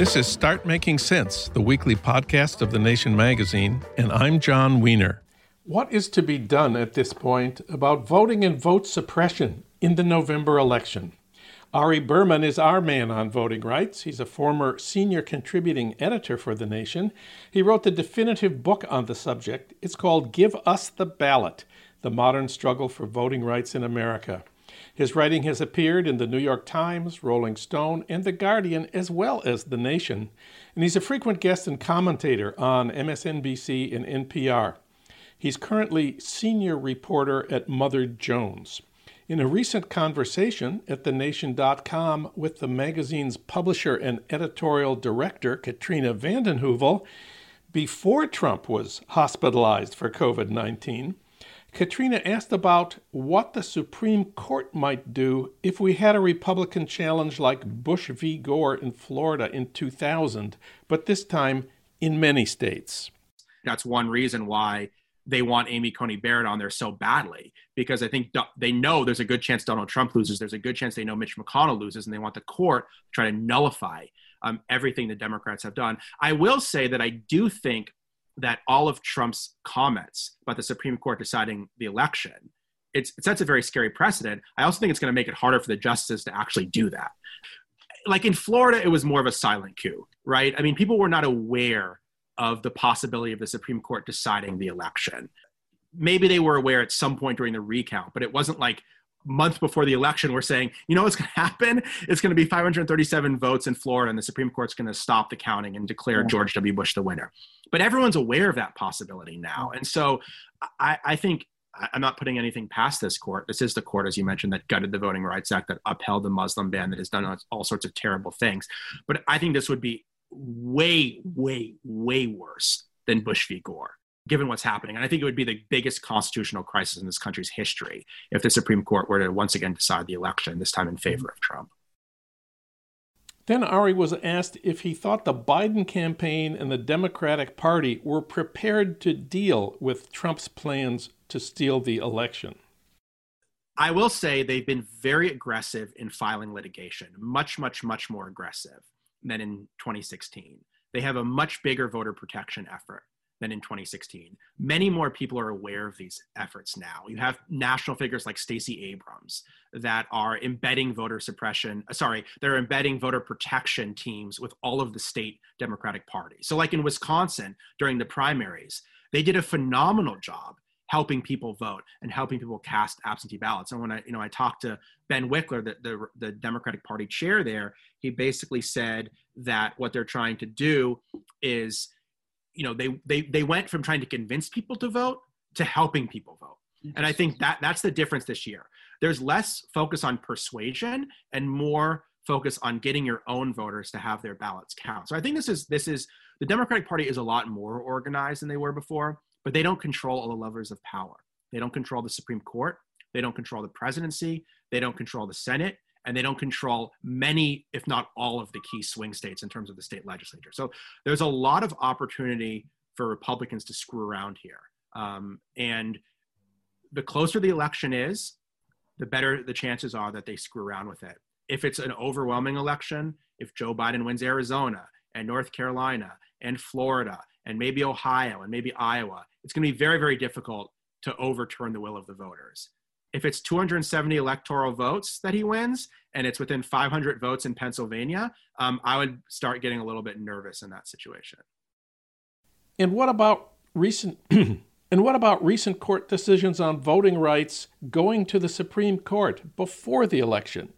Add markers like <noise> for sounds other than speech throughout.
This is Start Making Sense, the weekly podcast of The Nation magazine, and I'm Jon Wiener. What is to be done at this point about voting and vote suppression in the November election? Ari Berman is our man on voting rights. He's a former senior contributing editor for The Nation. He wrote the definitive book on the subject. It's called Give Us the Ballot The Modern Struggle for Voting Rights in America. His writing has appeared in the New York Times, Rolling Stone, and The Guardian, as well as The Nation, and he's a frequent guest and commentator on MSNBC and NPR. He's currently senior reporter at Mother Jones. In a recent conversation at thenation.com with the magazine's publisher and editorial director, Katrina vanden Heuvel, before Trump was hospitalized for COVID 19, Katrina asked about what the Supreme Court might do if we had a Republican challenge like Bush v. Gore in Florida in 2000, but this time in many states. That's one reason why they want Amy Coney Barrett on there so badly because I think they know there's a good chance Donald Trump loses. There's a good chance they know Mitch McConnell loses, and they want the court to try to nullify um, everything the Democrats have done. I will say that I do think that all of Trump's comments about the Supreme Court deciding the election, it sets a very scary precedent. I also think it's going to make it harder for the justices to actually do that. Like in Florida, it was more of a silent coup, right? I mean, people were not aware of the possibility of the Supreme Court deciding the election. Maybe they were aware at some point during the recount, but it wasn't like month before the election we're saying, you know what's going to happen? It's going to be 537 votes in Florida, and the Supreme Court's going to stop the counting and declare George W. Bush the winner but everyone's aware of that possibility now. And so I, I think I'm not putting anything past this court. This is the court, as you mentioned, that gutted the Voting Rights Act, that upheld the Muslim ban, that has done all sorts of terrible things. But I think this would be way, way, way worse than Bush v. Gore, given what's happening. And I think it would be the biggest constitutional crisis in this country's history if the Supreme Court were to once again decide the election, this time in mm-hmm. favor of Trump. Then Ari was asked if he thought the Biden campaign and the Democratic Party were prepared to deal with Trump's plans to steal the election. I will say they've been very aggressive in filing litigation, much, much, much more aggressive than in 2016. They have a much bigger voter protection effort than in 2016. Many more people are aware of these efforts now. You have national figures like Stacey Abrams that are embedding voter suppression, uh, sorry, they're embedding voter protection teams with all of the state Democratic parties. So, like in Wisconsin during the primaries, they did a phenomenal job helping people vote and helping people cast absentee ballots. And when I, you know, I talked to Ben Wickler, the, the, the Democratic Party chair there, he basically said that what they're trying to do is you know they they they went from trying to convince people to vote to helping people vote and i think that that's the difference this year there's less focus on persuasion and more focus on getting your own voters to have their ballots count so i think this is this is the democratic party is a lot more organized than they were before but they don't control all the levers of power They don't control the Supreme Court. They don't control the presidency. They don't control the Senate. And they don't control many, if not all, of the key swing states in terms of the state legislature. So there's a lot of opportunity for Republicans to screw around here. Um, and the closer the election is, the better the chances are that they screw around with it. If it's an overwhelming election, if Joe Biden wins Arizona and North Carolina and Florida and maybe Ohio and maybe Iowa, it's going to be very, very difficult to overturn the will of the voters. If it's 270 electoral votes that he wins and it's within 500 votes in Pennsylvania, um, I would start getting a little bit nervous in that situation. And what about recent <clears throat> and what about recent court decisions on voting rights going to the Supreme Court before the election?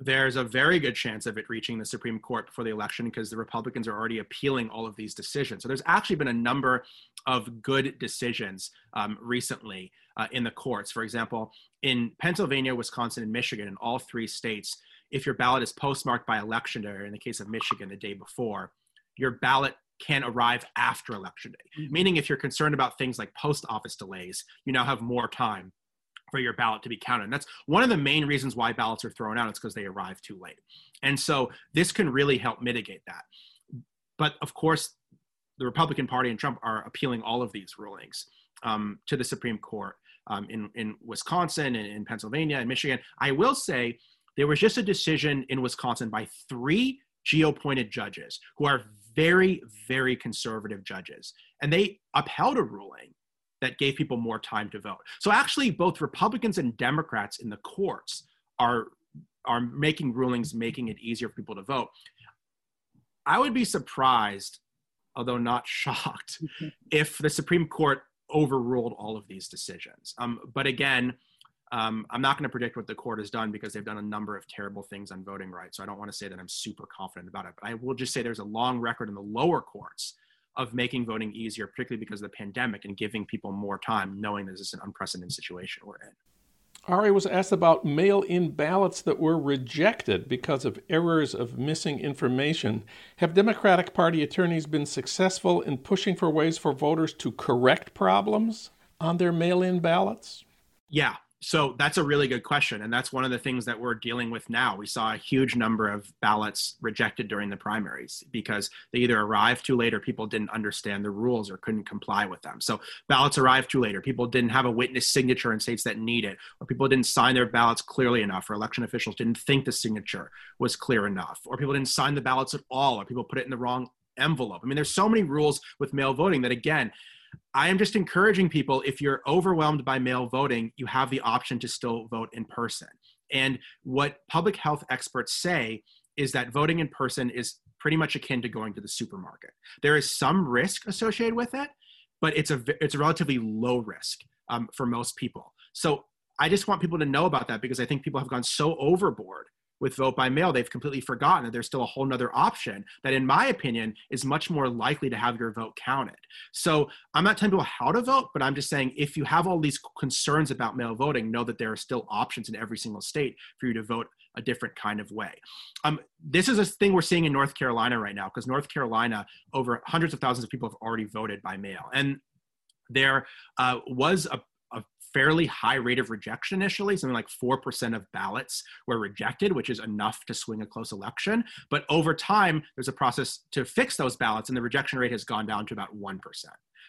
there's a very good chance of it reaching the Supreme Court before the election because the Republicans are already appealing all of these decisions. So there's actually been a number of good decisions um, recently uh, in the courts. For example, in Pennsylvania, Wisconsin, and Michigan, in all three states, if your ballot is postmarked by election day, or in the case of Michigan, the day before, your ballot can arrive after election day. Mm-hmm. Meaning, if you're concerned about things like post office delays, you now have more time for your ballot to be counted. And that's one of the main reasons why ballots are thrown out. It's because they arrive too late. And so this can really help mitigate that. But of course, the Republican Party and Trump are appealing all of these rulings um, to the Supreme Court um, in, in Wisconsin and in Pennsylvania and Michigan. I will say there was just a decision in Wisconsin by three GOP appointed judges who are very, very conservative judges. And they upheld a ruling that gave people more time to vote. So actually, both Republicans and Democrats in the courts are are making rulings, making it easier for people to vote. I would be surprised, although not <laughs> shocked, <laughs> if the Supreme Court overruled all of these decisions. Um, but again, um, I'm not going to predict what the court has done because they've done a number of terrible things on voting rights. So I don't want to say that I'm super confident about it. But I will just say there's a long record in the lower courts of making voting easier, particularly because of the pandemic and giving people more time, knowing this is an unprecedented situation we're in. Ari was asked about mail in ballots that were rejected because of errors of missing information. Have Democratic Party attorneys been successful in pushing for ways for voters to correct problems on their mail in ballots? Yeah, so that's a really good question. And that's one of the things that we're dealing with now. We saw a huge number of ballots rejected during the primaries because they either arrived too late or people didn't understand the rules or couldn't comply with them. So ballots arrived too late or people didn't have a witness signature in states that need it, or people didn't sign their ballots clearly enough, or election officials didn't think the signature was clear enough, or people didn't sign the ballots at all, or people put it in the wrong envelope. I mean, there's so many rules with mail voting that, again, I am just encouraging people if you're overwhelmed by mail voting, you have the option to still vote in person. And what public health experts say is that voting in person is pretty much akin to going to the supermarket. There is some risk associated with it, but it's a it's a relatively low risk um, for most people. So I just want people to know about that because I think people have gone so overboard with vote by mail, they've completely forgotten that there's still a whole nother option that, in my opinion, is much more likely to have your vote counted. So I'm not telling people how to vote, but I'm just saying if you have all these concerns about mail voting, know that there are still options in every single state for you to vote a different kind of way. Um, this is a thing we're seeing in North Carolina right now because North Carolina, over hundreds of thousands of people have already voted by mail. And there uh, was a, a fairly high rate of rejection initially. Something like 4% of ballots were rejected, which is enough to swing a close election. But over time, there's a process to fix those ballots, and the rejection rate has gone down to about 1%.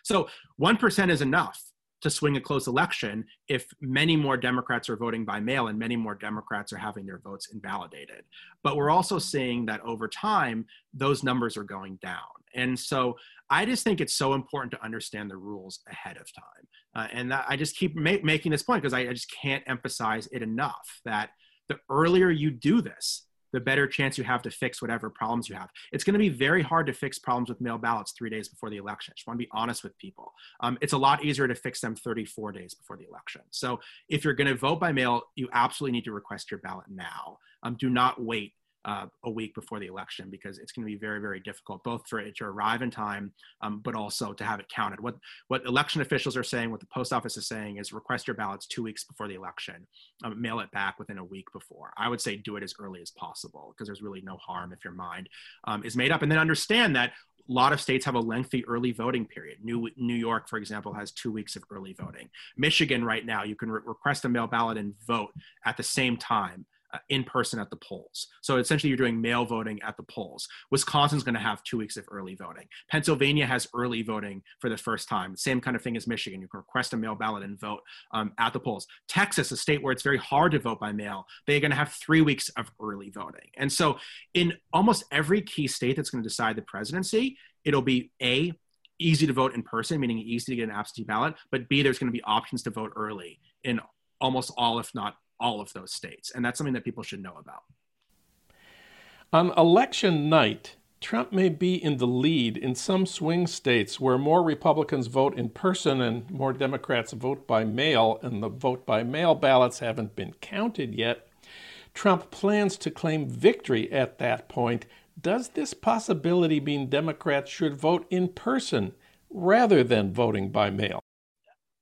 So 1% is enough to swing a close election if many more Democrats are voting by mail and many more Democrats are having their votes invalidated. But we're also seeing that over time, those numbers are going down. And so I just think it's so important to understand the rules ahead of time. Uh, and I just keep ma- making this point because I, I just can't emphasize it enough that the earlier you do this, the better chance you have to fix whatever problems you have. It's going to be very hard to fix problems with mail ballots three days before the election. I just want to be honest with people. Um, it's a lot easier to fix them 34 days before the election. So if you're going to vote by mail, you absolutely need to request your ballot now. Um, do not wait uh, a week before the election because it's going to be very, very difficult, both for it to arrive in time, um, but also to have it counted. What what election officials are saying, what the post office is saying, is request your ballots two weeks before the election, um, mail it back within a week before. I would say do it as early as possible because there's really no harm if your mind um, is made up, and then understand that a lot of states have a lengthy early voting period. New New York, for example, has two weeks of early voting. Michigan, right now, you can re- request a mail ballot and vote at the same time in person at the polls. So essentially, you're doing mail voting at the polls. Wisconsin's going to have two weeks of early voting. Pennsylvania has early voting for the first time. Same kind of thing as Michigan. You can request a mail ballot and vote um, at the polls. Texas, a state where it's very hard to vote by mail, they're going to have three weeks of early voting. And so, in almost every key state that's going to decide the presidency, it'll be a easy to vote in person, meaning easy to get an absentee ballot, but B, there's going to be options to vote early in almost all, if not all of those states. And that's something that people should know about. On election night, Trump may be in the lead in some swing states where more Republicans vote in person and more Democrats vote by mail, and the vote by mail ballots haven't been counted yet. Trump plans to claim victory at that point. Does this possibility mean Democrats should vote in person rather than voting by mail?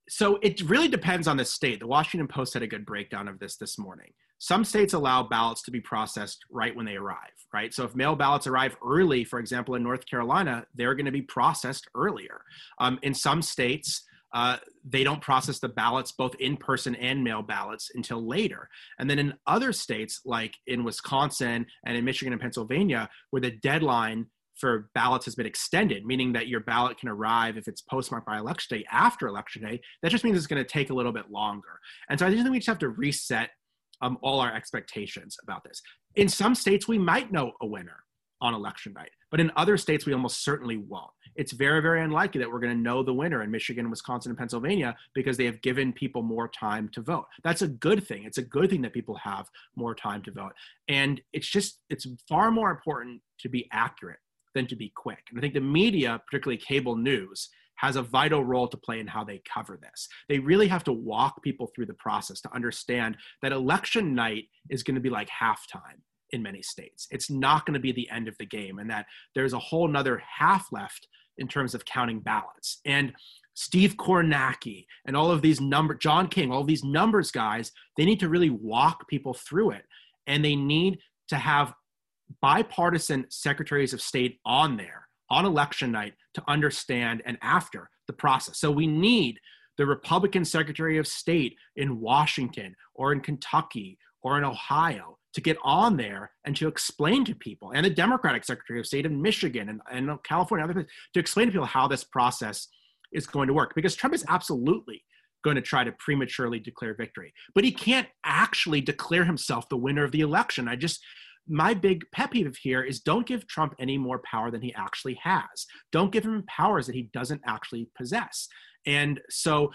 So it really depends on the state. The Washington Post had a good breakdown of this this morning. Some states allow ballots to be processed right when they arrive, right? So if mail ballots arrive early, for example, in North Carolina, they're going to be processed earlier. Um, in some states, uh, they don't process the ballots, both in person and mail ballots, until later. And then in other states, like in Wisconsin and in Michigan and Pennsylvania, where the deadline for ballots has been extended, meaning that your ballot can arrive if it's postmarked by election day after election day. That just means it's going to take a little bit longer. And so I think we just have to reset um, all our expectations about this. In some states, we might know a winner on election night, but in other states, we almost certainly won't. It's very, very unlikely that we're going to know the winner in Michigan, Wisconsin, and Pennsylvania because they have given people more time to vote. That's a good thing. It's a good thing that people have more time to vote. And it's just, it's far more important to be accurate than to be quick. And I think the media, particularly cable news, has a vital role to play in how they cover this. They really have to walk people through the process to understand that election night is going to be like halftime in many states. It's not going to be the end of the game, and that there's a whole nother half left in terms of counting ballots. And Steve Kornacki and all of these number John King, all these numbers guys, they need to really walk people through it. And they need to have bipartisan secretaries of state on there on election night to understand and after the process. So we need the Republican Secretary of State in Washington or in Kentucky or in Ohio to get on there and to explain to people, and the Democratic Secretary of State in Michigan and, and California, other places, to explain to people how this process is going to work. Because Trump is absolutely going to try to prematurely declare victory, but he can't actually declare himself the winner of the election. I just my big pet peeve here is don't give Trump any more power than he actually has. Don't give him powers that he doesn't actually possess. And so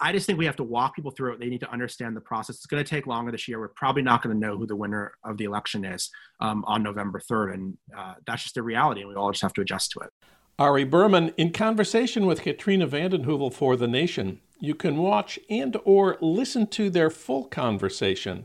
I just think we have to walk people through it. They need to understand the process. It's going to take longer this year. We're probably not going to know who the winner of the election is um, on November 3rd. And uh, that's just the reality, and we all just have to adjust to it. Ari Berman, in conversation with Katrina vanden Heuvel for The Nation, you can watch and or listen to their full conversation